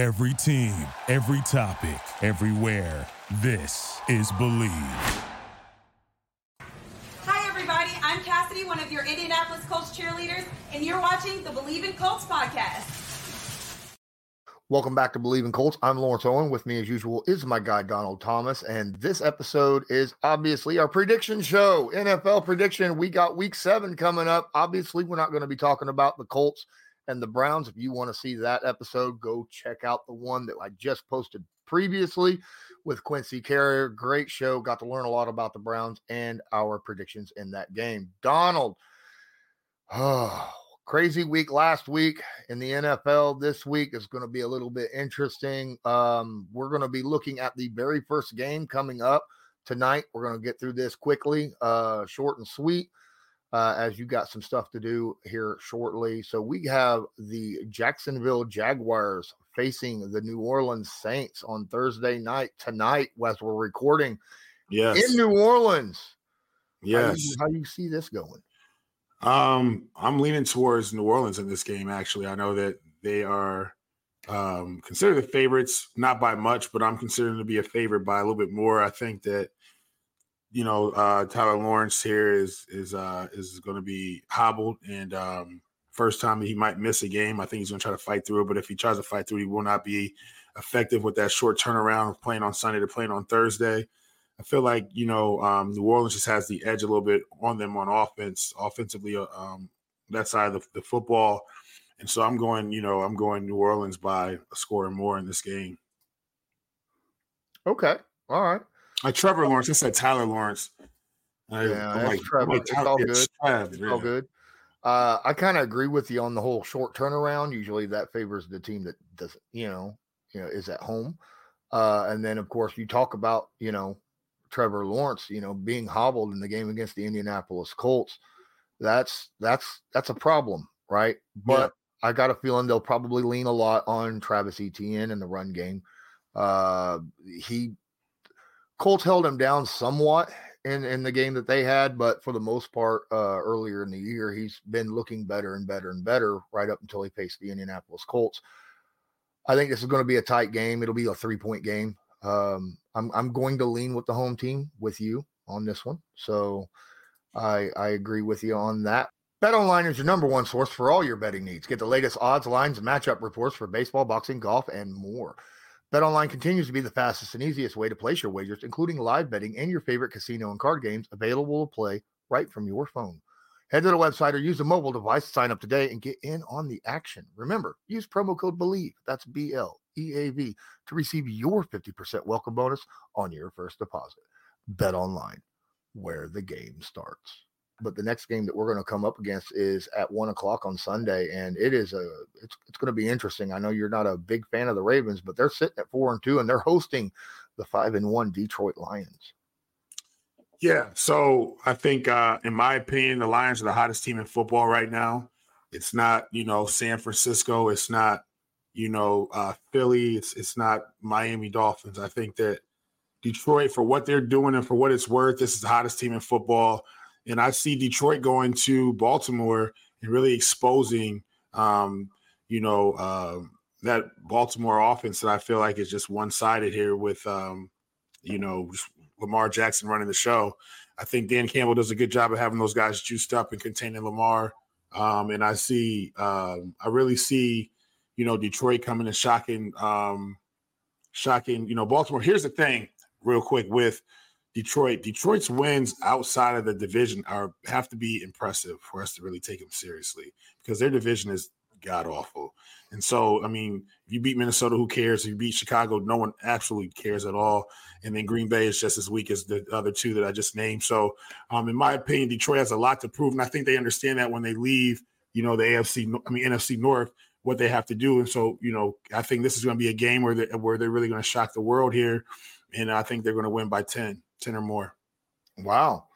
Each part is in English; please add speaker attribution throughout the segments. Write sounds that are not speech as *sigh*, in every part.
Speaker 1: Every team, every topic, everywhere. This is Bleav.
Speaker 2: Hi, everybody. I'm Cassidy, one of your Indianapolis Colts cheerleaders, and you're watching the Bleav in Colts podcast.
Speaker 3: Welcome back to Bleav in Colts. I'm Lawrence Owen. With me, as usual, is my guy, Donald Thomas. And this episode is obviously our prediction show, NFL prediction. We got week seven coming up. Obviously, we're not going to be talking about the Colts and the Browns. If you want to see that episode, go check out the one that I just posted previously with Quincy Carrier. Great show. Got to learn a lot about the Browns and our predictions in that game. Donald, oh, *sighs* crazy week last week in the NFL. This week is going to be a little bit interesting. Um, we're going to be looking at the very first game coming up tonight. We're going to get through this quickly, uh, short and sweet, uh, as you got some stuff to do here shortly. So we have the Jacksonville Jaguars facing the New Orleans Saints on Thursday night tonight, as we're recording.
Speaker 4: Yes.
Speaker 3: In New Orleans.
Speaker 4: Yes.
Speaker 3: How do you, how do you see this going?
Speaker 4: Um, I'm leaning towards New Orleans in this game. Actually, I know that they are um, considered the favorites, not by much, but I'm considering to be a favorite by a little bit more. I think that you know uh, Tyler Lawrence here is is uh, is going to be hobbled, and um, first time he might miss a game. I think he's going to try to fight through it, but if he tries to fight through, he will not be effective with that short turnaround of playing on Sunday to playing on Thursday. I feel like you know um, New Orleans just has the edge a little bit on them on offense, offensively, uh, um, that side of the, the, football, and so I'm going, you know, I'm going New Orleans by a score and more in this game.
Speaker 3: Okay, all right.
Speaker 4: Like Trevor Lawrence, I said Tyler Lawrence.
Speaker 3: I, yeah, I'm like, Trevor. Like, it's all good. it's yeah. all good. Uh, I kind of agree with you on the whole short turnaround. Usually, that favors the team that doesn't, you know, you know, is at home. Uh, and then, of course, you talk about, you know, Trevor Lawrence, you know, being hobbled in the game against the Indianapolis Colts, that's that's that's a problem, right? But yeah. I got a feeling they'll probably lean a lot on Travis Etienne in the run game. Uh, he Colts held him down somewhat in in the game that they had, but for the most part, uh, earlier in the year, he's been looking better and better and better right up until he faced the Indianapolis Colts. I think this is going to be a tight game. It'll be a three point game. Um, I'm I'm going to lean with the home team with you on this one. So I I agree with you on that. Bet online is your number one source for all your betting needs. Get the latest odds, lines, matchup reports for baseball, boxing, golf, and more. Bet online continues to be the fastest and easiest way to place your wagers, including live betting and your favorite casino and card games available to play right from your phone. Head to the website or use a mobile device to sign up today and get in on the action. Remember, use promo code BLEAV. That's B L E A V, to receive your 50% welcome bonus on your first deposit. Bet online, where the game starts. But the next game that we're going to come up against is at one o'clock on Sunday, and it is a it's it's going to be interesting. I know you're not a big fan of the Ravens, but they're sitting at four and two, and they're hosting the five and one Detroit Lions.
Speaker 4: Yeah, so I think, uh, in my opinion, the Lions are the hottest team in football right now. It's not, you know, San Francisco. It's not you know, uh, Philly. It's it's not Miami Dolphins. I think that Detroit, for what they're doing and for what it's worth, this is the hottest team in football. And I see Detroit going to Baltimore and really exposing, um, you know, uh, that Baltimore offense that I feel like is just one sided here with, um, you know, Lamar Jackson running the show. I think Dan Campbell does a good job of having those guys juiced up and containing Lamar. Um, and I see, um, I really see you know, Detroit coming and shocking, um, shocking, you know, Baltimore. Here's the thing, real quick, with Detroit. Detroit's wins outside of the division are have to be impressive for us to really take them seriously because their division is god awful. And so, I mean, if you beat Minnesota, who cares? If you beat Chicago, no one absolutely cares at all. And then Green Bay is just as weak as the other two that I just named. So, um, in my opinion, Detroit has a lot to prove, and I think they understand that when they leave, you know, the AFC, I mean NFC North, what they have to do. And so, you know, I think this is going to be a game where they, where they're really going to shock the world here, and I think they're going to win by 10, 10 or more.
Speaker 3: Wow.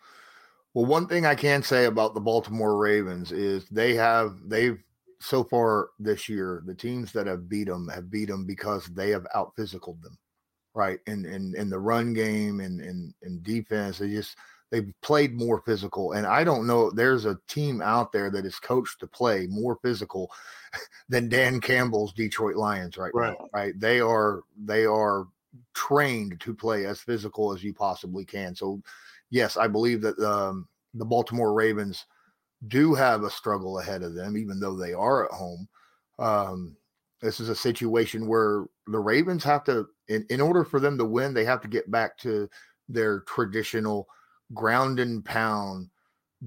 Speaker 3: Well, one thing I can say about the Baltimore Ravens is they have they've so far this year the teams that have beat them have beat them because they have out physicaled them, right? In in in the run game and in in defense, they just they've played more physical. And I don't know, there's a team out there that is coached to play more physical *laughs* than Dan Campbell's Detroit Lions right, right. now. Right. They are they are trained to play as physical as you possibly can. So yes, I believe that um, the Baltimore Ravens do have a struggle ahead of them, even though they are at home. Um, this is a situation where the Ravens have to, in, in order for them to win, they have to get back to their traditional ground and pound,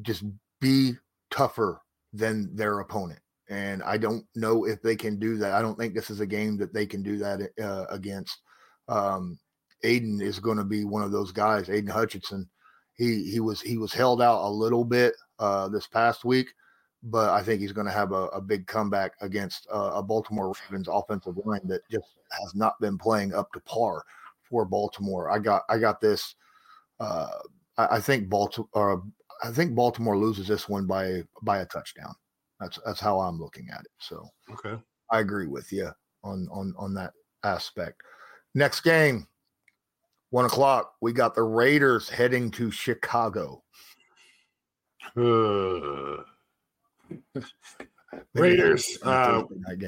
Speaker 3: just be tougher than their opponent. And I don't know if they can do that. I don't think this is a game that they can do that uh, against. Um, Aidan is going to be one of those guys. Aidan Hutchinson, he he was he was held out a little bit uh, this past week, but I think he's going to have a, a, big comeback against uh, a Baltimore Ravens offensive line that just has not been playing up to par for Baltimore. I got I got this. Uh, I, I, think Baltimore. I think Baltimore loses this one by by a touchdown. That's that's how I'm looking at it. So
Speaker 4: okay,
Speaker 3: I agree with you on on on that aspect. Next game, one o'clock. We got the Raiders heading to Chicago. *sighs*
Speaker 4: Uh, Raiders, uh,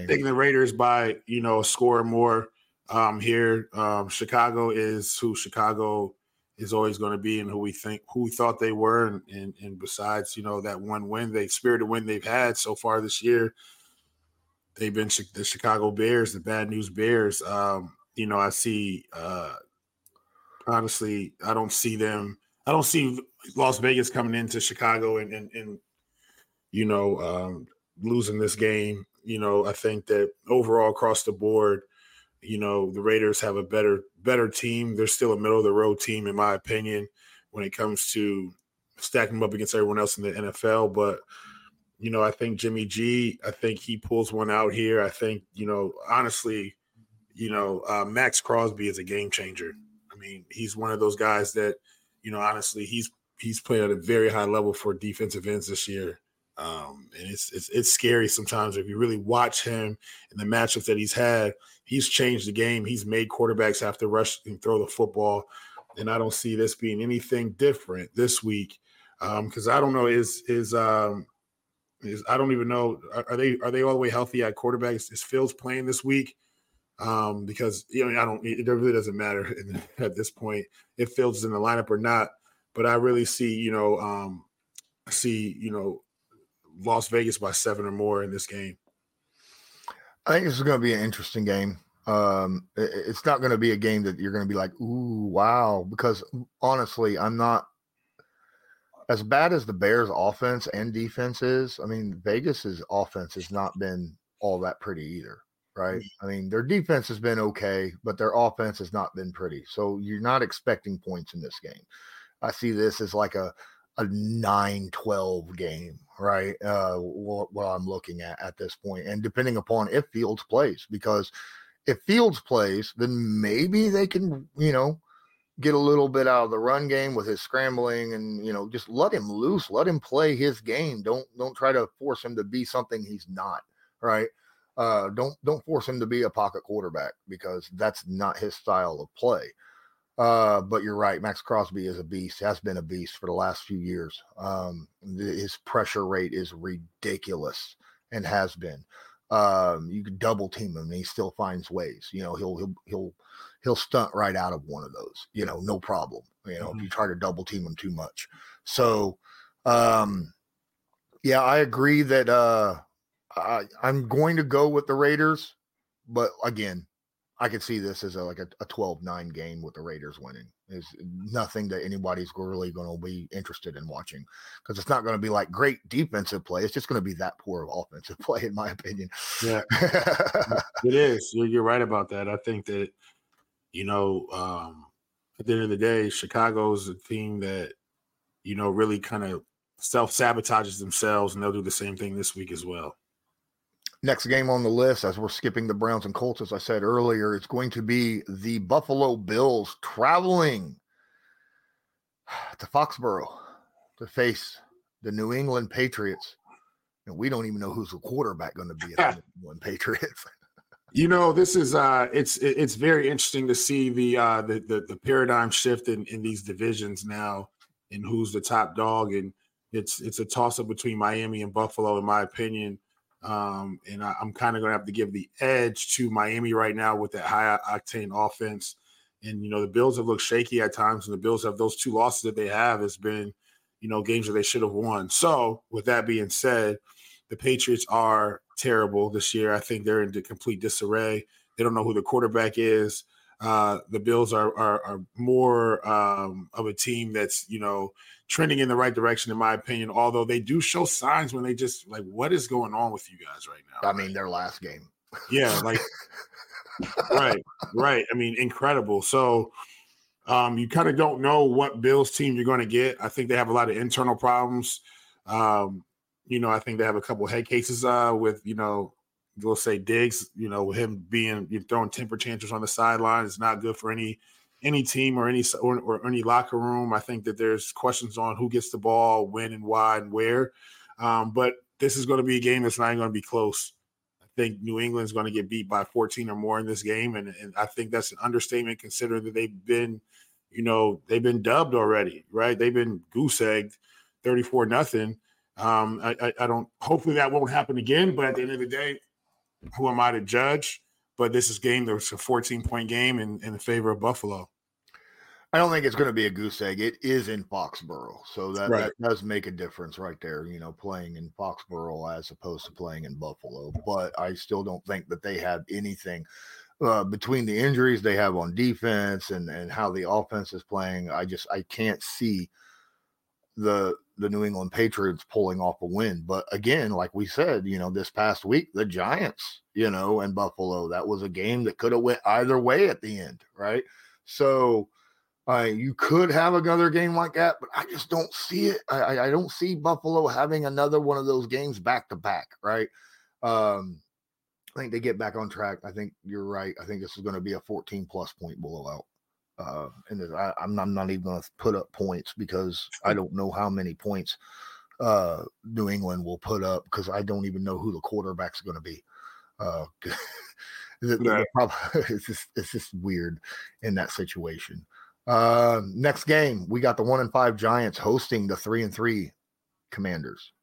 Speaker 4: taking the Raiders by you know score more um, here. Um, Chicago is who Chicago is always going to be, and who we think who we thought they were, and, and and besides you know that one win, they spirited win they've had so far this year. They've been the Chicago Bears, the bad news Bears. Um, you know, I see. Uh, honestly, I don't see them. I don't see Las Vegas coming into Chicago and and, and you know um, losing this game. You know, I think that overall across the board, you know, the Raiders have a better better team. They're still a middle of the road team, in my opinion, when it comes to stacking them up against everyone else in the NFL. But you know, I think Jimmy G, I think he pulls one out here. I think, you know, honestly, you know, uh, Maxx Crosby is a game changer. I mean, he's one of those guys that, you know, honestly, he's he's played at a very high level for defensive ends this year. Um, and it's, it's it's scary sometimes if you really watch him and the matchups that he's had. He's changed the game. He's made quarterbacks have to rush and throw the football, and I don't see this being anything different this week. Because um, I don't know is is um, is I don't even know are, are, they are they all the way healthy at quarterback? Is, Fields playing this week? Um, because you know I don't it really doesn't matter *laughs* at this point if Fields is in the lineup or not. But I really see you know um, see you know Las Vegas by seven or more in this game.
Speaker 3: I think this is going to be an interesting game. Um, it's not going to be a game that you're going to be like, "Ooh, wow," because honestly, I'm not as bad as the Bears' offense and defense is. I mean, Vegas's offense has not been all that pretty either, right? Mm. I mean, their defense has been okay, but their offense has not been pretty. So you're not expecting points in this game. I see this as like a a 9-12 game right? Uh, what, what I'm looking at at this point, and depending upon if Fields plays, because if Fields plays, then maybe they can, you know, get a little bit out of the run game with his scrambling, and you know, just let him loose, let him play his game. Don't don't try to force him to be something he's not, right? Uh, don't don't force him to be a pocket quarterback because that's not his style of play. Uh, but you're right. Maxx Crosby is a beast, has been a beast for the last few years. Um, his pressure rate is ridiculous and has been. Um, you could double team him and he still finds ways. You know, he'll he'll he'll he'll stunt right out of one of those, you know, no problem. You know, mm-hmm. if you try to double team him too much. So um yeah, I agree that uh I, I'm going to go with the Raiders, but again, I could see this as a, like a, a 12-9 game with the Raiders winning. Is nothing that anybody's really going to be interested in watching because it's not going to be like great defensive play. It's just going to be that poor of offensive *laughs* play, in my opinion.
Speaker 4: Yeah, *laughs* it is. You're, you're, right about that. I think that you know, um, at the end of the day, Chicago is a team that you know really kind of self sabotages themselves, and they'll do the same thing this week as well.
Speaker 3: Next game on the list, as we're skipping the Browns and Colts, as I said earlier, it's going to be the Buffalo Bills traveling to Foxborough to face the New England Patriots. And we don't even know who's the quarterback going to be at the *laughs* New England Patriots. *laughs*
Speaker 4: you know, this is uh it's it's very interesting to see the uh the the, the paradigm shift in, in these divisions now. and who's the top dog. And it's it's a toss up between Miami and Buffalo, in my opinion. Um, and I, am kind of going to have to give the edge to Miami right now with that high octane offense. And you know the Bills have looked shaky at times, and the Bills have those two losses that they have has been, you know, games that they should have won. So with that being said, the Patriots are terrible this year. I think they're in complete disarray. They don't know who the quarterback is. Uh, the Bills are are, are more um, of a team that's you know trending in the right direction, in my opinion. Although they do show signs when they just like, what is going on with you guys right now?
Speaker 3: I mean, their last game.
Speaker 4: Yeah, like *laughs* right, right. I mean, incredible. So um, you kind of don't know what Bills team you're going to get. I think they have a lot of internal problems. Um, you know, I think they have a couple head cases uh, with you know we'll say Diggs, you know, him being you throwing temper tantrums on the sideline is not good for any any team or any or, or, any locker room. I think that there's questions on who gets the ball, when and why and where. Um, but this is going to be a game that's not going to be close. I think New England's going to get beat by 14 or more in this game, and, and I think that's an understatement considering that they've been, you know, they've been dubbed already, right? They've been goose egged, 34 nothing. Um, I, I, I don't. Hopefully that won't happen again. But at the end of the day, who am I to judge? But this is game. There's a 14 point game in, in favor of Buffalo.
Speaker 3: I don't think it's going to be a goose egg. It is in Foxborough, so that, right. that does make a difference right there. You know, playing in Foxborough as opposed to playing in Buffalo. But I still don't think that they have anything uh, between the injuries they have on defense and and how the offense is playing. I just I can't see the the New England Patriots pulling off a win. But again, like we said, you know, this past week, the Giants, you know, and Buffalo, that was a game that could have went either way at the end, right? So uh, you could have another game like that, but I just don't see it. I, I don't see Buffalo having another one of those games back to back, right? Um, I think they get back on track. I think you're right. I think this is going to be a 14 plus point blowout. Uh, and I, am I'm not even going to put up points because I don't know how many points uh, New England will put up because I don't even know who the quarterback's going to be. Uh, *laughs* the, right. the problem, *laughs* it's just it's just weird in that situation. Uh, next game, we got the one and five Giants hosting the three and three Commanders.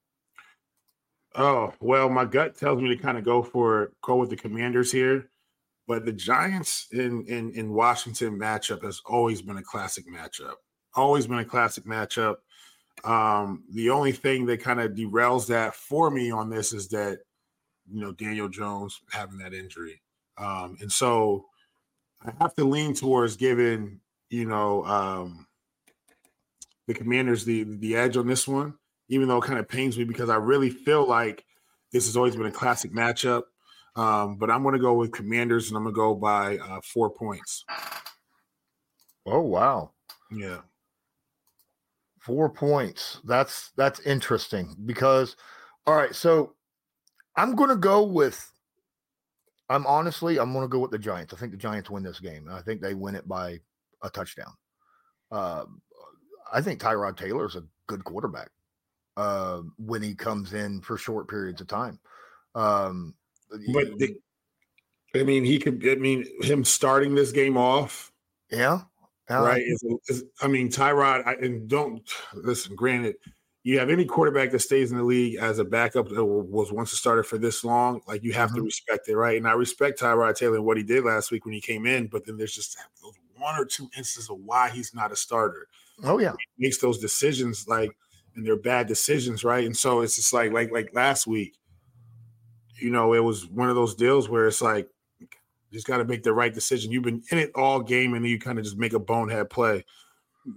Speaker 4: Oh well, my gut tells me to kind of go for go with the Commanders here. But the Giants in, in in Washington matchup has always been a classic matchup. Always been a classic matchup. Um, the only thing that kind of derails that for me on this is that you know Daniel Jones having that injury, um, and so I have to lean towards giving you know um, the Commanders the the edge on this one, even though it kind of pains me because I really feel like this has always been a classic matchup. Um, but I'm going to go with Commanders, and I'm going to go by uh, four points.
Speaker 3: Oh wow!
Speaker 4: Yeah,
Speaker 3: four points. That's that's interesting because, all right. So I'm going to go with. I'm honestly, I'm going to go with the Giants. I think the Giants win this game. I think they win it by a touchdown. Uh, I think Tyrod Taylor is a good quarterback uh, when he comes in for short periods of time. Um,
Speaker 4: but the, I mean, he could. I mean, him starting this game off.
Speaker 3: Yeah.
Speaker 4: right. Is, is, I mean, Tyrod. I, and don't listen. Granted, you have any quarterback that stays in the league as a backup that was once a starter for this long, like you have mm-hmm. to respect it, right? And I respect Tyrod Taylor and what he did last week when he came in, but then there's just one or two instances of why he's not a starter.
Speaker 3: Oh yeah,
Speaker 4: he makes those decisions like, and they're bad decisions, right? And so it's just like like like last week, you know, it was one of those deals where it's like, you just got to make the right decision. You've been in it all game, and you kind of just make a bonehead play.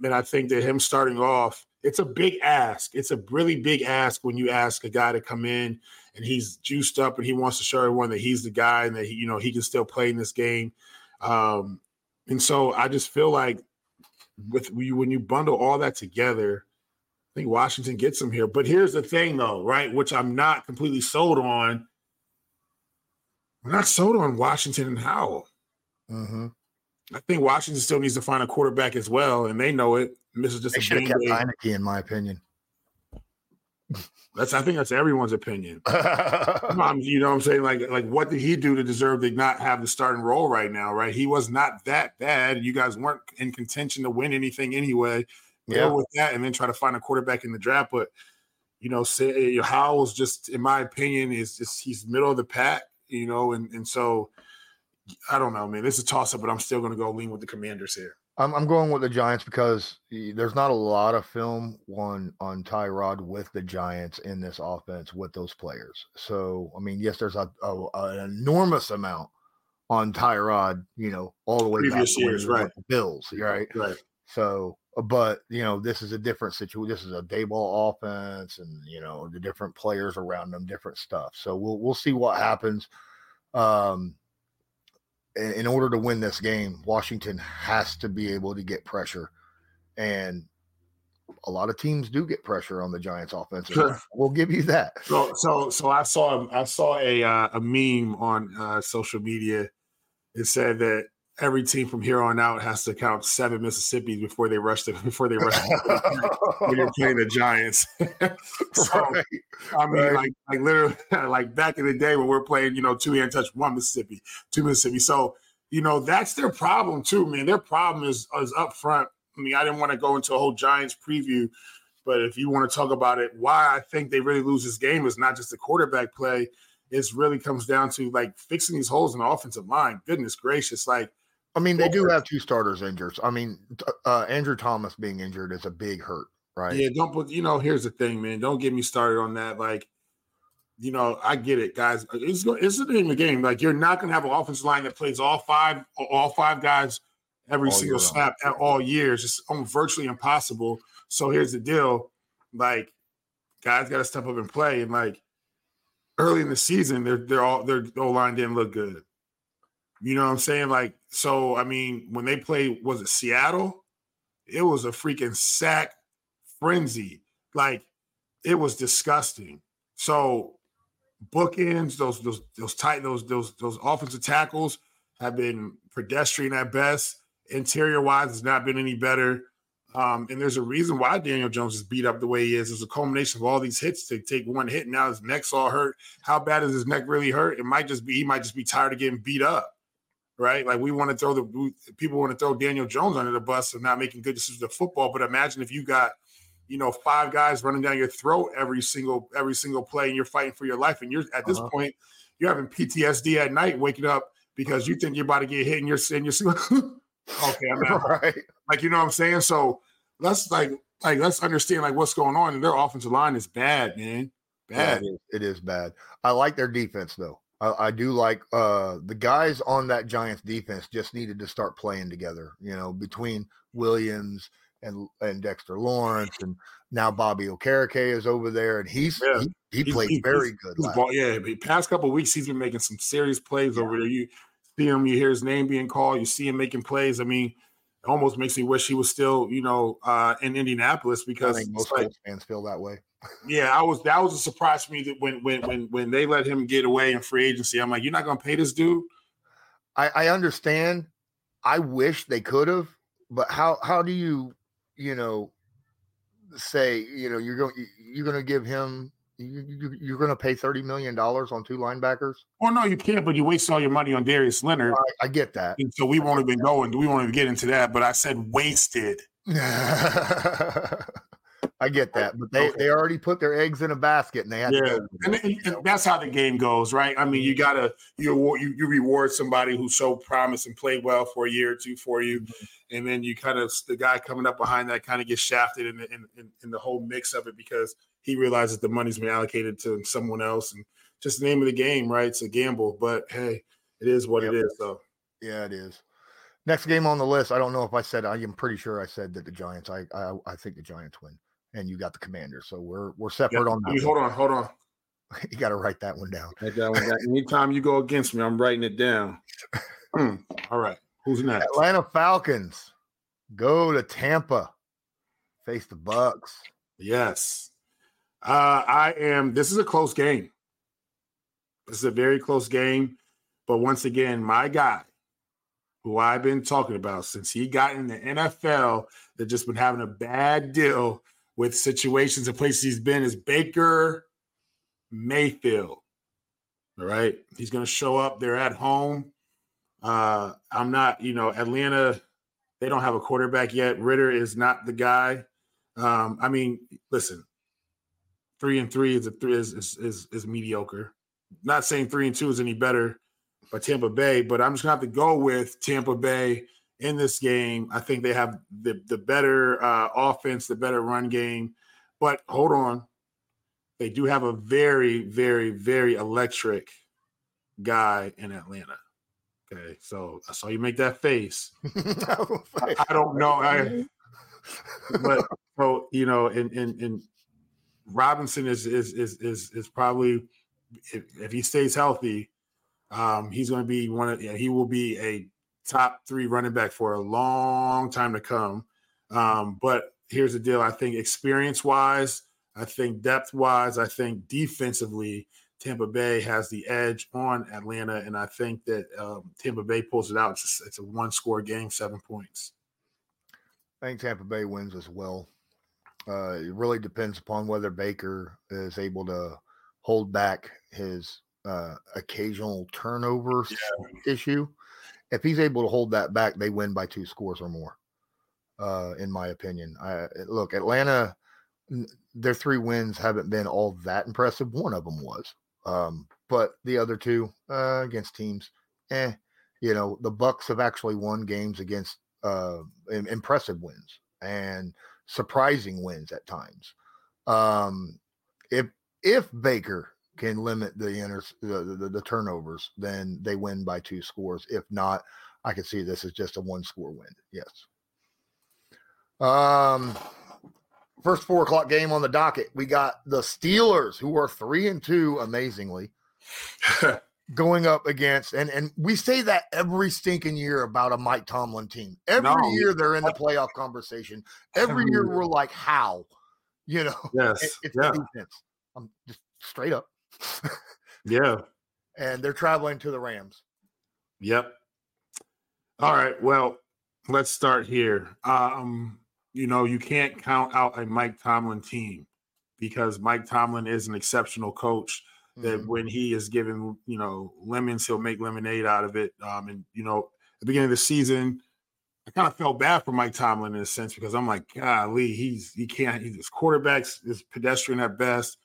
Speaker 4: And I think that him starting off, it's a big ask. It's a really big ask when you ask a guy to come in and he's juiced up and he wants to show everyone that he's the guy and that he, you know he can still play in this game. Um, and so I just feel like with when you bundle all that together, I think Washington gets him here. But here's the thing, though, right? Which I'm not completely sold on we're not sold on Washington and Howell.
Speaker 3: Mm-hmm.
Speaker 4: I think Washington still needs to find a quarterback as well, and they know it. this is just they
Speaker 3: should have kept Heinicke, in my opinion.
Speaker 4: That's I think that's everyone's opinion. *laughs* you know what I'm saying? Like, like what did he do to deserve to not have the starting role right now? Right? He was not that bad. You guys weren't in contention to win anything anyway. yeah. with that, and then try to find a quarterback in the draft. But you know, say Howell's just, in my opinion, is just he's middle of the pack. You know, and and so I don't know, man. This is a toss up, but I'm still going to go lean with the Commanders here.
Speaker 3: I'm, I'm going with the Giants because there's not a lot of film on on Tyrod with the Giants in this offense with those players. So I mean, yes, there's a, a an enormous amount on Tyrod, you know, all the way
Speaker 4: previous years, right?
Speaker 3: Bills, right?
Speaker 4: Right.
Speaker 3: So, but you know, this is a different situation. This is a Daboll offense, and you know, the different players around them, different stuff. So we'll we'll see what happens. Um, in order to win this game, Washington has to be able to get pressure. And a lot of teams do get pressure on the Giants offense. We'll give you that.
Speaker 4: So, so, so I saw I saw a uh, a meme on uh, social media. It said that every team from here on out has to count seven Mississippi's before they rush the before they rush *laughs* when you're playing the Giants. *laughs* so, right. I mean, right. like like literally *laughs* like back in the day when we're playing, you know, two hand touch, one Mississippi, two Mississippi. So you know that's their problem too, man. Their problem is is up front. I mean, I didn't want to go into a whole Giants preview, but if you want to talk about it, why I think they really lose this game is not just the quarterback play. It really comes down to like fixing these holes in the offensive line. Goodness gracious, like
Speaker 3: I mean, they do have two starters injured. I mean, uh, Andrew Thomas being injured is a big hurt, right?
Speaker 4: Yeah, don't put. You know, here's the thing, man. Don't get me started on that. Like, you know, I get it, guys. It's it's the name of the game. Like, you're not gonna have an offensive line that plays all five all five guys every all single snap at all years. It's almost virtually impossible. So here's the deal: like, guys got to step up and play. And like, early in the season, they're they're all their O line didn't look good. You know what I'm saying? Like, so I mean, when they played, was it Seattle? It was a freaking sack frenzy. Like, it was disgusting. So bookends, those those those tight those those those offensive tackles have been pedestrian at best. Interior wise, has not been any better. Um, and there's a reason why Daniel Jones is beat up the way he is. It's a culmination of all these hits to take one hit. Now his neck's all hurt. How bad is his neck really hurt? It might just be he might just be tired of getting beat up right? Like we want to throw the people want to throw Daniel Jones under the bus of not making good decisions of football. But imagine if you got, you know, five guys running down your throat every single every single play, and you're fighting for your life, and you're at this uh-huh. point you're having PTSD at night, waking up because you think you're about to get hit, and you're and you're *laughs* okay, I'm out. right. Like you know what I'm saying? So let's like like let's understand like what's going on. And their offensive line is bad, man. Bad.
Speaker 3: Yeah, it, is. it is bad. I like their defense though. I, I do like uh, the guys on that Giants defense just needed to start playing together. You know, between Williams and and Dexter Lawrence, and now Bobby Okereke is over there, and he's yeah. he, he he's, played he's, very good.
Speaker 4: Ball, yeah, the past couple weeks he's been making some serious plays yeah. over there. You see him, you hear his name being called, you see him making plays. I mean, it almost makes me wish he was still, you know, uh, in Indianapolis because I
Speaker 3: think most like, fans feel that way.
Speaker 4: Yeah, I was that was a surprise to me that when when when when they let him get away in free agency, I'm like, you're not gonna pay this dude.
Speaker 3: I, I understand. I wish they could have, but how how do you you know say you know you're going you're going to give him you, you're going to pay thirty million dollars on two linebackers?
Speaker 4: Well, no, you can't. But you waste all your money on Darius Leonard.
Speaker 3: I, I get that.
Speaker 4: And so we won't even go and we won't even get into that. But I said wasted. *laughs*
Speaker 3: I get that, but they, okay. they already put their eggs in a basket and they have yeah.
Speaker 4: And, and, that's how the game goes, right? I mean, you gotta you you, you reward somebody who showed promise and played well for a year or two for you, mm-hmm. and then you kind of the guy coming up behind that kind of gets shafted in the in, in, in, the whole mix of it because he realizes the money's been allocated to someone else, and just the name of the game, right? It's a gamble, but hey, it is what yep. it is. So
Speaker 3: yeah, it is. Next game on the list. I don't know if I said. I am pretty sure I said that the Giants. I I, I think the Giants win and you got the commander. So we're we're separate on
Speaker 4: that. Hold on, hold on. *laughs*
Speaker 3: you got to write that one down.
Speaker 4: Write that one down. Anytime you go against me, I'm writing it down. *laughs* Hmm. All right. Who's next?
Speaker 3: Atlanta Falcons go to Tampa, face the Bucks.
Speaker 4: Yes. Uh, I am. This is a close game. This is a very close game. But once again, my guy, who I've been talking about since he got in the NFL, that just been having a bad deal with situations and places he's been is Baker Mayfield. All right. He's going to show up. They're at home. Uh, I'm not, you know, Atlanta, they don't have a quarterback yet. Ridder is not the guy. Um, I mean, listen, three and three is a three is, is is is, mediocre. Not saying three and two is any better by Tampa Bay, but I'm just gonna have to go with Tampa Bay in this game. I think they have the the better uh, offense, the better run game. But hold on, they do have a very, very, very electric guy in Atlanta. Okay, so I saw you make that face. *laughs* I, I, don't know. I, but so you know, and and and Robinson is is is is is probably if, if he stays healthy, um, he's going to be one of he will be a top three running back for a long time to come. Um, but here's the deal: I think experience wise, I think depth wise, I think defensively, Tampa Bay has the edge on Atlanta, and I think that um, Tampa Bay pulls it out. It's a, it's a one score game, seven points.
Speaker 3: I think Tampa Bay wins as well. Uh, it really depends upon whether Baker is able to hold back his uh, occasional turnover yeah. issue. If he's able to hold that back, they win by two scores or more. Uh, in my opinion, I, look Atlanta. Their three wins haven't been all that impressive. One of them was, um, but the other two uh, against teams, eh. You know, the Bucks have actually won games against uh, impressive wins and surprising wins at times. Um, if if Baker can limit the, inter, the, the, the turnovers, then they win by two scores. If not, I can see this as just a one score win. Yes. Um, first four o'clock game on the docket. We got the Steelers, who are three and two, amazingly, *laughs* going up against, and and we say that every stinking year about a Mike Tomlin team. Every no. year they're in the *laughs* playoff conversation. Every year we're like, how, you know? *laughs*
Speaker 4: Yes,
Speaker 3: it, it's
Speaker 4: yeah.
Speaker 3: defense. I'm just straight up.
Speaker 4: Yeah,
Speaker 3: and they're traveling to the Rams.
Speaker 4: Yep. All right. Well, let's start here. Um, you know, you can't count out a Mike Tomlin team because Mike Tomlin is an exceptional coach that mm-hmm. when he is given, you know, lemons, he'll make lemonade out of it. Um, and you know, at the beginning of the season, I kind of felt bad for Mike Tomlin in a sense because I'm like, golly, he's he can't. He's, his quarterbacks is pedestrian at best.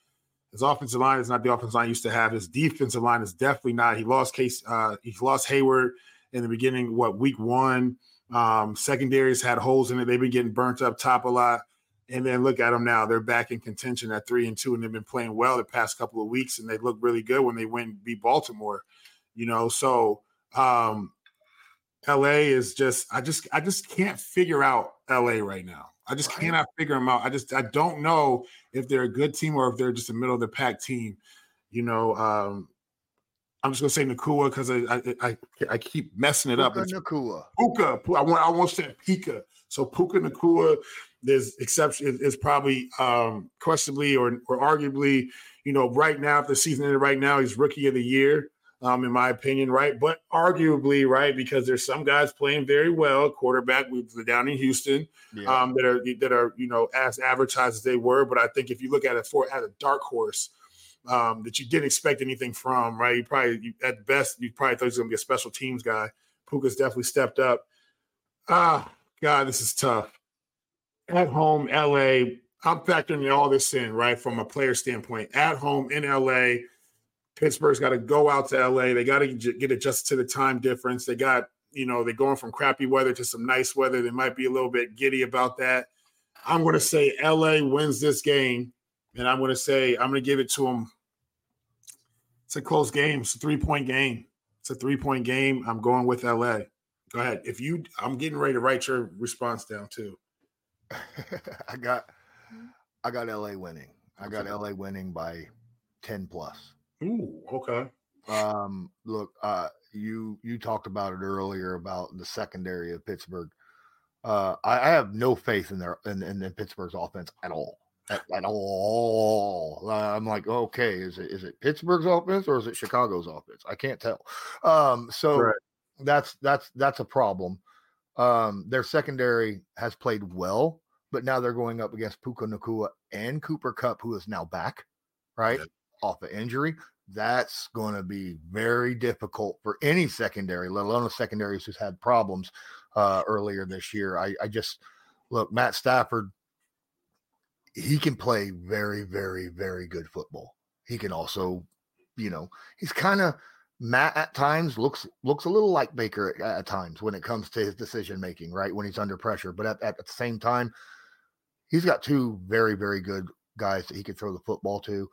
Speaker 4: His offensive line is not the offensive line used to have. His defensive line is definitely not. He lost case. Uh, he lost Heyward in the beginning. What week one? Um, secondaries had holes in it. They've been getting burnt up top a lot. And then look at them now. They're back in contention at three and two, and they've been playing well the past couple of weeks, and they look really good when they went and beat Baltimore. You know, so um, LA is just I just I just can't figure out LA right now. I just right. cannot figure them out. I just I don't know if they're a good team or if they're just a middle of the pack team. You know, um, I'm just gonna say Nacua because I, I, I I keep messing it
Speaker 3: Puka
Speaker 4: up.
Speaker 3: Nacua.
Speaker 4: Puka. I want I want to say Pika. So Puka Nacua, there's exception is probably um questionably or or arguably, you know, right now if the season ended right now, he's rookie of the year. Um, in my opinion, right? But arguably, right, because there's some guys playing very well, quarterback with down in Houston, yeah. um, that are that are you know as advertised as they were. But I think if you look at it for as a dark horse, um, that you didn't expect anything from, right? You probably, you, at best, you probably thought he was going to be a special teams guy. Puka's definitely stepped up. Ah, God, this is tough. At home, LA, I'm factoring all this in, right, from a player standpoint. At home in LA, Pittsburgh's got to go out to LA. They got to get adjusted to the time difference. They got, you know, they're going from crappy weather to some nice weather. They might be a little bit giddy about that. I'm going to say LA wins this game, and I'm going to say I'm going to give it to them it's a close game. It's a three point game. It's a three point game. I'm going with LA. Go ahead. If you, I'm getting ready to write your response down too. *laughs*
Speaker 3: I got, I got LA winning. I got LA winning by ten plus.
Speaker 4: Ooh, okay.
Speaker 3: Um, look, uh, you you talked about it earlier about the secondary of Pittsburgh. Uh, I, I have no faith in their in, in, in Pittsburgh's offense at all at, at all. I'm like, okay, is it is it Pittsburgh's offense or is it Chicago's offense? I can't tell. Um, so right. that's that's that's a problem. Um, their secondary has played well, but now they're going up against Puka Nacua and Cooper Kupp, who is now back, right? Off of injury. That's going to be very difficult for any secondary, let alone a secondary who's had problems uh, earlier this year. I, I just look, Matt Stafford he can play very, very, very good football. He can also, you know, he's kind of Matt at times looks looks a little like Baker at, at, times when it comes to his decision making, right? When he's under pressure, but at, at the same time, he's got two very, very good guys that he can throw the football to.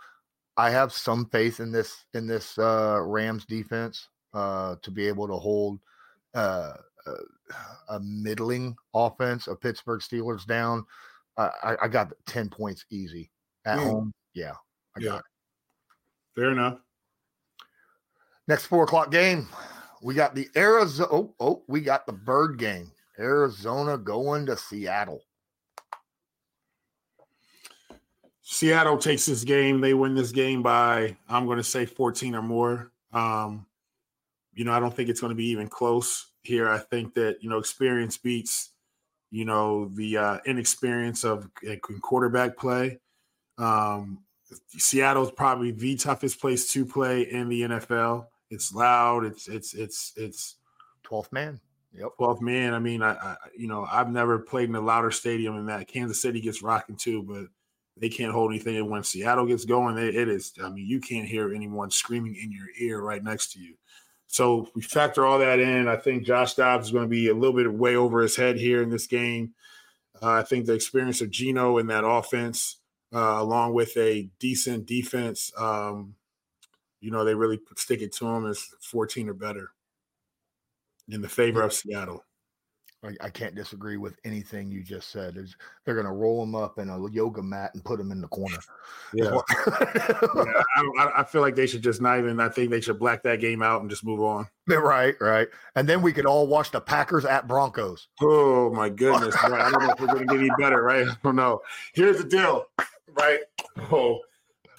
Speaker 3: I have some faith in this in this uh, Rams defense uh, to be able to hold uh, a middling offense of Pittsburgh Steelers down. I, I got ten points easy at mm. home. Yeah, I yeah. got it.
Speaker 4: Fair enough.
Speaker 3: Next four o'clock game, we got the Arizona. Oh, oh, we got the bird game. Arizona going to Seattle.
Speaker 4: Seattle takes this game. They win this game by, I'm going to say 14 or more. Um, you know, I don't think it's going to be even close here. I think that, you know, experience beats, you know, the uh, inexperience of quarterback play. Um, Seattle's probably the toughest place to play in the NFL. It's loud. It's, it's, it's, it's
Speaker 3: 12th man.
Speaker 4: Yep. 12th man. I mean, I, I, you know, I've never played in a louder stadium than that. Kansas City gets rocking too, but they can't hold anything. And when Seattle gets going, it is. I mean, you can't hear anyone screaming in your ear right next to you. So we factor all that in. I think Josh Dobbs is going to be a little bit way over his head here in this game. Uh, I think the experience of Geno in that offense, uh, along with a decent defense, um, you know, they really stick it to him as 14 or better in the favor of Seattle.
Speaker 3: I, I can't disagree with anything you just said. Is they're going to roll them up in a yoga mat and put them in the corner.
Speaker 4: Yeah, *laughs* yeah I, I, feel like they should just not even. I think they should black that game out and just move on.
Speaker 3: Right, right. And then we could all watch the Packers at Broncos.
Speaker 4: Oh my *laughs* goodness! I don't know if we're going to get any better. Right? I don't know. Here's the deal. Right. Oh.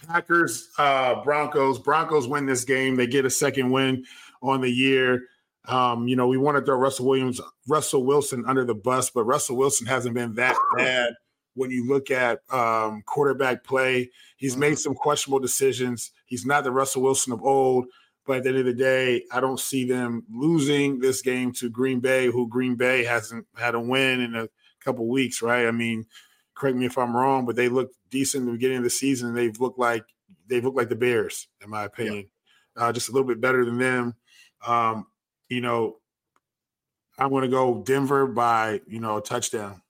Speaker 4: Packers, uh, Broncos. Broncos win this game. They get a second win on the year. Um, you know, we want to throw Russell Williams, Russell Wilson under the bus, but Russell Wilson hasn't been that bad when you look at um, quarterback play. He's mm-hmm. made some questionable decisions. He's not the Russell Wilson of old, but at the end of the day, I don't see them losing this game to Green Bay, who Green Bay hasn't had a win in a couple weeks, right? I mean, correct me if I'm wrong, but they looked decent in the beginning of the season. They've looked like they've looked like the Bears, in my opinion, yeah. uh, just a little bit better than them. Um, you know, I'm going to go Denver by, you know, a touchdown.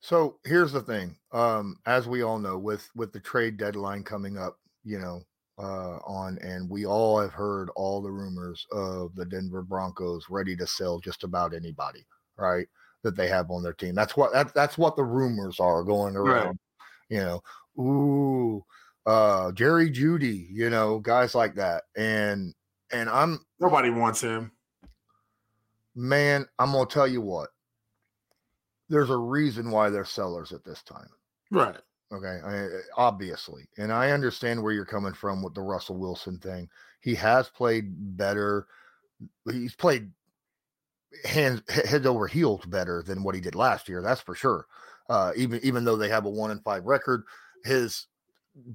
Speaker 3: So here's the thing. Um, as we all know, with with the trade deadline coming up, you know, uh, on and we all have heard all the rumors of the Denver Broncos ready to sell just about anybody, right? That they have on their team. That's what that, that's what the rumors are going around. Right. You know, ooh, uh, Jerry Jeudy, you know, guys like that. And and I'm
Speaker 4: nobody wants him
Speaker 3: man, I'm gonna tell you what. There's a reason why they're sellers at this time.
Speaker 4: Right.
Speaker 3: Okay. I, obviously, and I understand where you're coming from with the Russell Wilson thing. He has played better. He's played hands head over heels better than what he did last year. That's for sure. Uh, even even though they have a one and five record, his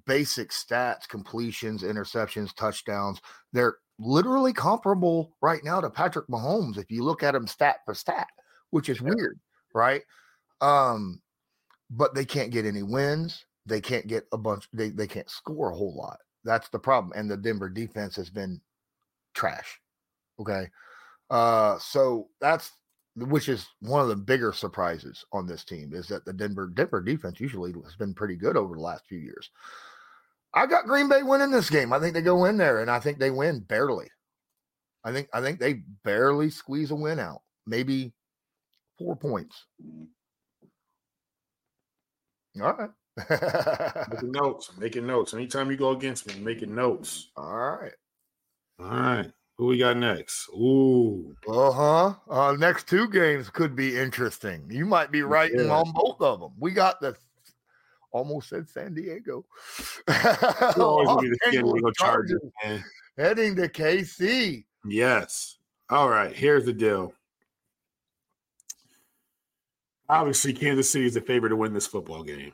Speaker 3: basic stats, completions, interceptions, touchdowns, they're literally comparable right now to Patrick Mahomes if you look at him stat for stat, which is weird, right? Um, but they can't get any wins. They can't get a bunch. They they can't score a whole lot. That's the problem. And the Denver defense has been trash. Okay. Uh, so that's which is one of the bigger surprises on this team is that the Denver Denver defense usually has been pretty good over the last few years. I got Green Bay winning this game. I think they go in there and I think they win barely. I think I think they barely squeeze a win out. Maybe four points. All right.
Speaker 4: making notes. Making notes. Anytime you go against me, making notes.
Speaker 3: All right.
Speaker 4: All right. Who we got next? Ooh.
Speaker 3: Uh-huh. Uh Next two games could be interesting. You might be right yeah. on both of them. We got the almost said San Diego. *laughs* Diego Chargers, heading to KC.
Speaker 4: Yes. All right. Here's the deal. Obviously, Kansas City is the favorite to win this football game.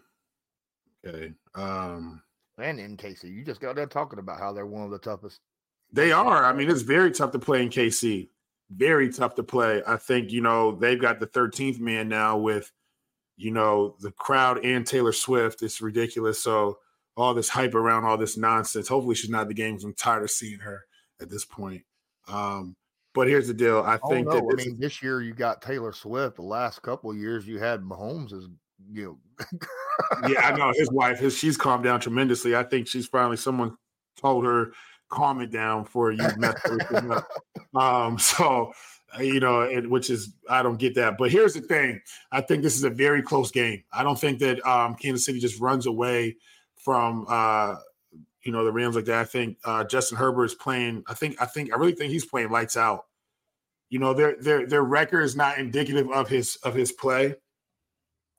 Speaker 4: Okay. Um,
Speaker 3: and in KC, you just got there talking about how they're one of the toughest.
Speaker 4: They are. I mean, it's very tough to play in KC. Very tough to play. I think you know they've got the 13th man now with you know, the crowd and Taylor Swift. It's ridiculous. So all this hype around all this nonsense. Hopefully she's not the games. I'm tired of seeing her at this point. Um, but here's the deal. I oh, think
Speaker 3: no.
Speaker 4: that
Speaker 3: this I mean, this year you got Taylor Swift. The last couple years you had Mahomes as you
Speaker 4: know. *laughs* yeah, I know his wife. His, she's calmed down tremendously. I think she's finally someone told her calm it down for you mess everything up. *laughs* Um, so you know, which is I don't get that. But here's the thing: I think this is a very close game. I don't think that um, Kansas City just runs away from uh, you know the Rams like that. I think uh, Justin Herbert is playing. I think I think I really think he's playing lights out. You know their their their record is not indicative of his of his play.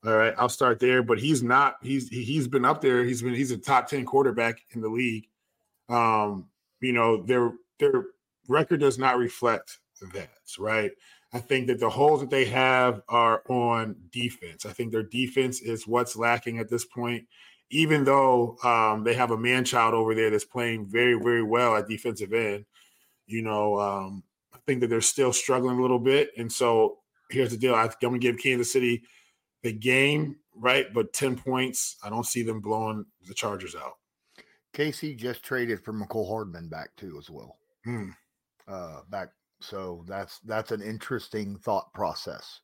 Speaker 4: All right, I'll start there. But he's not. He's he's been up there. He's been he's a top ten quarterback in the league. Um, you know their their record does not reflect that. Right. I think that the holes that they have are on defense. I think their defense is what's lacking at this point even though um, they have a man child over there that's playing very, very well at defensive end, you know, um, I think that they're still struggling a little bit. And so here's the deal: I'm going to give Kansas City the game, right? But ten points. I don't see them blowing the Chargers out.
Speaker 3: KC just traded for Mecole Hardman back too, as well. Hmm. Uh, back, so that's that's an interesting thought process.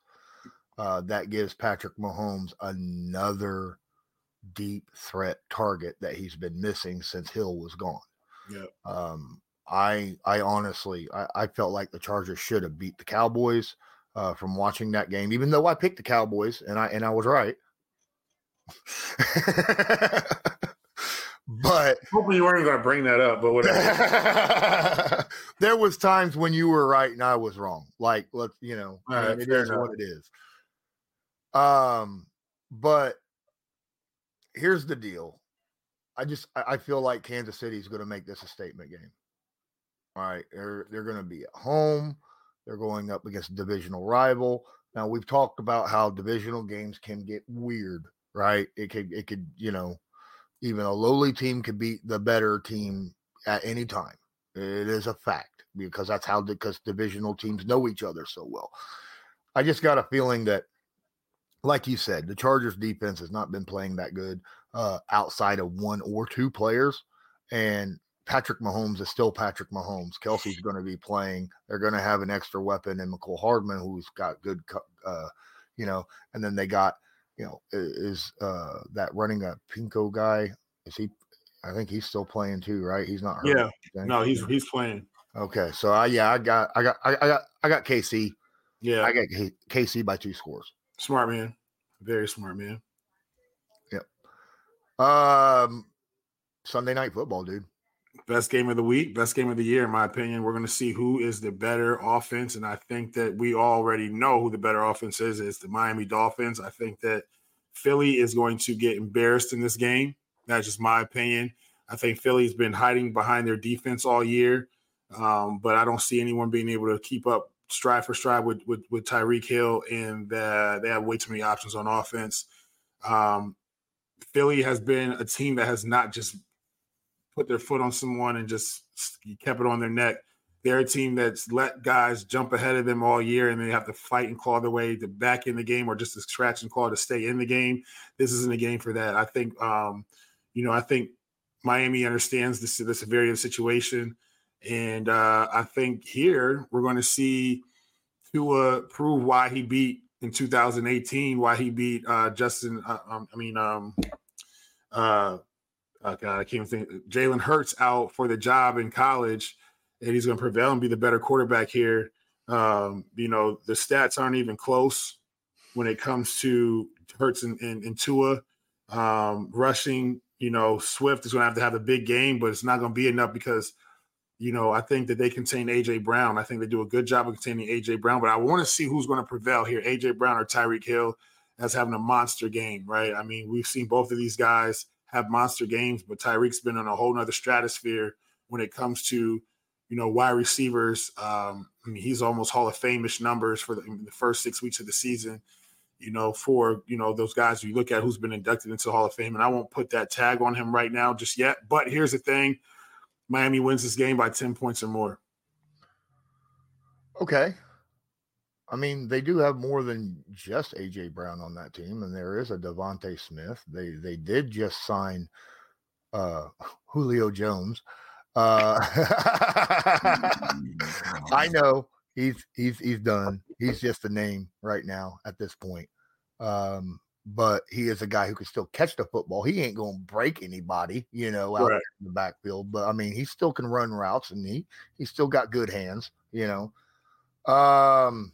Speaker 3: Uh, that gives Patrick Mahomes another deep threat target that he's been missing since Hill was gone.
Speaker 4: Yeah.
Speaker 3: Um, I I honestly I, I, felt like the Chargers should have beat the Cowboys uh, from watching that game, even though I picked the Cowboys and I and I was right. *laughs* but
Speaker 4: hopefully you weren't going to bring that up, but whatever. *laughs*
Speaker 3: there was times when you were right and I was wrong. Like let's you know, right, I mean, it is enough. what it is. Um, but here's the deal. I just I feel like Kansas City is going to make this a statement game. All right, they're they're going to be at home. They're going up against a divisional rival. Now we've talked about how divisional games can get weird, right? It could it could you know even a lowly team could beat the better team at any time. It is a fact because that's how because divisional teams know each other so well. I just got a feeling that like you said, the Chargers defense has not been playing that good uh, outside of one or two players. And Patrick Mahomes is still Patrick Mahomes. Kelce's *laughs* going to be playing. They're going to have an extra weapon in Mecole Hardman, who's got good, uh, you know, and then they got, you know, is uh, that running a Pinko guy? Is he? I think he's still playing too, right? He's not.
Speaker 4: Hurt, yeah. No, he's he's playing.
Speaker 3: Okay, so I yeah, I got I got I, I got I got KC.
Speaker 4: Yeah,
Speaker 3: I got KC by two scores.
Speaker 4: Smart man. Very smart man.
Speaker 3: Yep. Um Sunday night football, dude.
Speaker 4: Best game of the week, best game of the year, in my opinion. We're going to see who is the better offense. And I think that we already know who the better offense is. It's the Miami Dolphins. I think that Philly is going to get embarrassed in this game. That's just my opinion. I think Philly's been hiding behind their defense all year. Um, but I don't see anyone being able to keep up stride for stride with with, with Tyreek Hill, and they have way too many options on offense. Um, Philly has been a team that has not just put their foot on someone and just kept it on their neck. They're a team that's let guys jump ahead of them all year, and they have to fight and claw their way to back in the game, or just to scratch and claw to stay in the game. This isn't a game for that. I think, um, you know, I think Miami understands the, the severity of the situation. And uh, I think here we're going to see Tua prove why he beat in 2018, why he beat uh, Justin. Uh, um, I mean, um, uh, oh God, I can't even think. Jalen Hurts out for the job in college, and he's going to prevail and be the better quarterback here. Um, you know, the stats aren't even close when it comes to Hurts and, and, and Tua. Um, rushing, you know, Swift is going to have to have a big game, but it's not going to be enough because – you know, I think that they contain AJ Brown. I think they do a good job of containing AJ Brown, but I want to see who's going to prevail here, AJ Brown or Tyreek Hill, as having a monster game, right? I mean, we've seen both of these guys have monster games, but Tyreek's been on a whole nother stratosphere when it comes to, you know, wide receivers. Um, I mean, he's almost Hall of Fame-ish numbers for the, the first six weeks of the season. You know, for you know those guys you look at who's been inducted into the Hall of Fame, and I won't put that tag on him right now just yet. But here's the thing Miami wins this game by 10 points or more.
Speaker 3: Okay. I mean, they do have more than just AJ Brown on that team, and there is a DeVonta Smith. They they did just sign uh, Julio Jones. Uh, *laughs* I know he's he's he's done. He's just a name right now at this point. Um, but he is a guy who can still catch the football. He ain't going to break anybody, you know, out right. in the backfield. But I mean, he still can run routes, and he he still got good hands, you know. Um,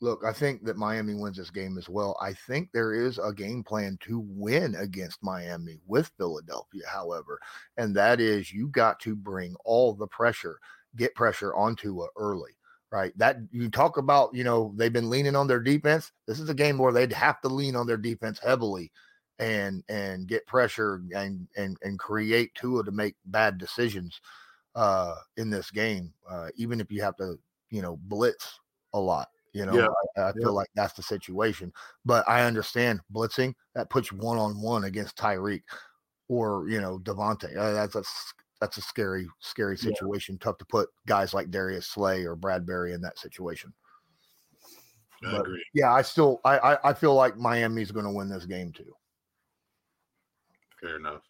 Speaker 3: look, I think that Miami wins this game as well. I think there is a game plan to win against Miami with Philadelphia, however, and that is you got to bring all the pressure, get pressure onto it early. Right. That you talk about, you know, they've been leaning on their defense. This is a game where they'd have to lean on their defense heavily and and get pressure and and and create Tua to make bad decisions uh in this game. Uh even if you have to, you know, blitz a lot you know, yeah. I, I, feel yeah. like that's the situation. But I understand blitzing that puts one on one against Tyreek or you know DeVonta. Uh, that's a that's a scary, scary situation. Yeah. Tough to put guys like Darius Slay or Bradberry in that situation.
Speaker 4: I but, agree.
Speaker 3: Yeah, I still I I, I feel like Miami's going to win this game too.
Speaker 4: Fair enough.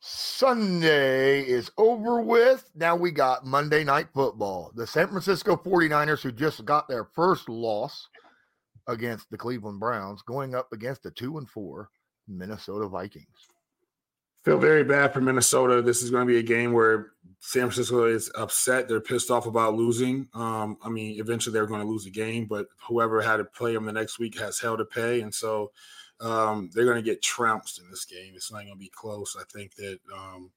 Speaker 3: Sunday is over with. Now we got Monday night football. The San Francisco 49ers, who just got their first loss against the Cleveland Browns, going up against the two and four Minnesota Vikings.
Speaker 4: Feel very bad for Minnesota. This is going to be a game where San Francisco is upset. They're pissed off about losing. Um, I mean, eventually they're going to lose a game, but whoever had to play them the next week has hell to pay. And so um, they're going to get trounced in this game. It's not going to be close. I think that um,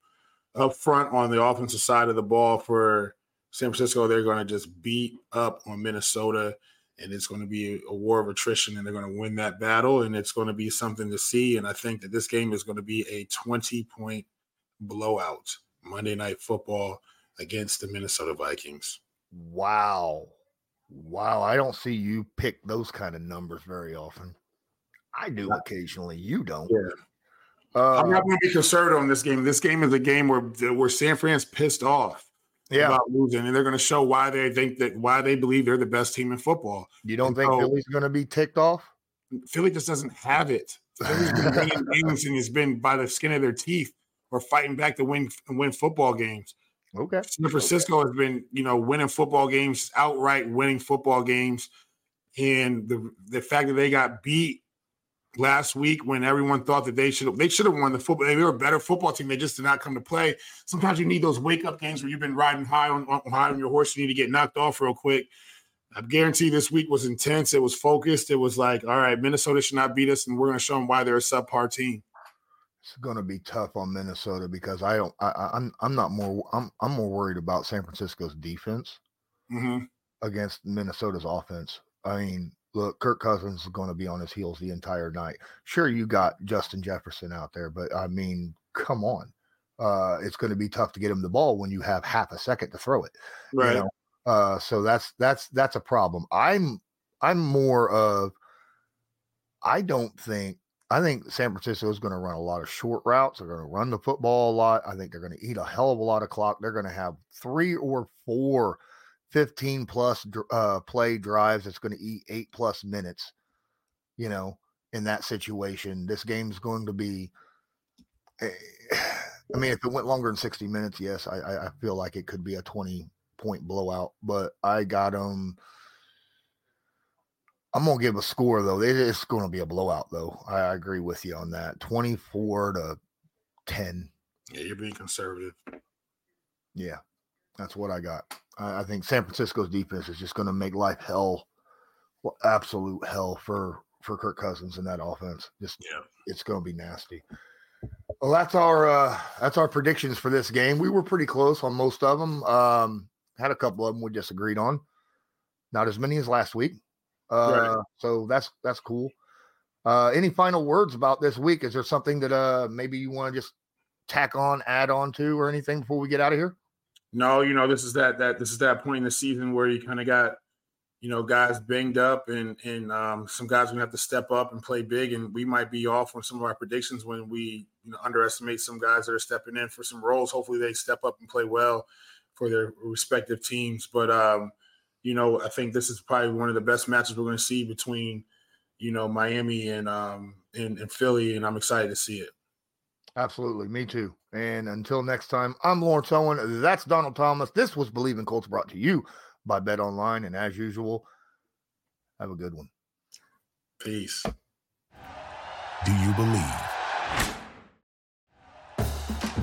Speaker 4: up front on the offensive side of the ball for San Francisco, they're going to just beat up on Minnesota, and it's going to be a war of attrition, and they're going to win that battle, and it's going to be something to see. And I think that this game is going to be a 20 point blowout Monday Night Football against the Minnesota Vikings.
Speaker 3: Wow. Wow. I don't see you pick those kind of numbers very often. I do occasionally. You don't.
Speaker 4: Yeah. Uh, I'm not going to be conservative on this game. This game is a game where where San Fran's pissed off yeah. about losing, and they're going to show why they think that why they believe they're the best team in football.
Speaker 3: You don't and think so, Philly's going to be ticked off?
Speaker 4: Philly just doesn't have it. Philly's been *laughs* winning games and has been by the skin of their teeth or fighting back to win and win football games.
Speaker 3: Okay.
Speaker 4: San Francisco okay. has been, you know, winning football games, outright winning football games. And the the fact that they got beat last week when everyone thought that they should they should have won the football. They were a better football team. They just did not come to play. Sometimes you need those wake up games where you've been riding high on, on high on your horse. You need to get knocked off real quick. I guarantee this week was intense. It was focused. It was like, all right, Minnesota should not beat us, and we're going to show them why they're a subpar team.
Speaker 3: It's going to be tough on Minnesota because I don't. I, I'm I'm not more. I'm I'm more worried about San Francisco's defense
Speaker 4: mm-hmm.
Speaker 3: against Minnesota's offense. I mean, look, Kirk Cousins is going to be on his heels the entire night. Sure, you got Justin Jefferson out there, but I mean, come on. Uh, it's going to be tough to get him the ball when you have half a second to throw it.
Speaker 4: Right. You know?
Speaker 3: uh, so that's that's that's a problem. I'm I'm more of I don't think I think San Francisco is going to run a lot of short routes. They're going to run the football a lot. I think they're going to eat a hell of a lot of clock. They're going to have three or four 15 plus uh, play drives that's going to eat eight plus minutes, you know, in that situation. This game's going to be, eh, I mean, if it went longer than 60 minutes, yes, I, I feel like it could be a 20 point blowout, but I got them. Um, I'm gonna give a score though. It's going to be a blowout though. I, I agree with you on that. 24 to 10.
Speaker 4: Yeah, you're being conservative.
Speaker 3: Yeah, that's what I got. I think San Francisco's defense is just going to make life hell, well, absolute hell for for Kirk Cousins and that offense. Just
Speaker 4: yeah.
Speaker 3: it's going to be nasty. Well, that's our uh that's our predictions for this game. We were pretty close on most of them. Um, had a couple of them we disagreed on. Not as many as last week. Uh, right. so that's that's cool. Uh, any final words about this week? Is there something that uh maybe you want to just tack on, add on to, or anything before we get out of here?
Speaker 4: No, you know, this is that that this is that point in the season where you kind of got, you know, guys banged up and and um, some guys gonna have to step up and play big, and we might be off on some of our predictions when we you know underestimate some guys that are stepping in for some roles. Hopefully, they step up and play well for their respective teams. But um, you know, I think this is probably one of the best matches we're to see between, you know, Miami and um and, and Philly, and I'm excited to see it.
Speaker 3: Absolutely, me too. And until next time, I'm Lawrence Owen. That's Donald Thomas. This was Bleav in Colts brought to you by BetOnline, and as usual, have a good one.
Speaker 4: Peace.
Speaker 1: Do you believe?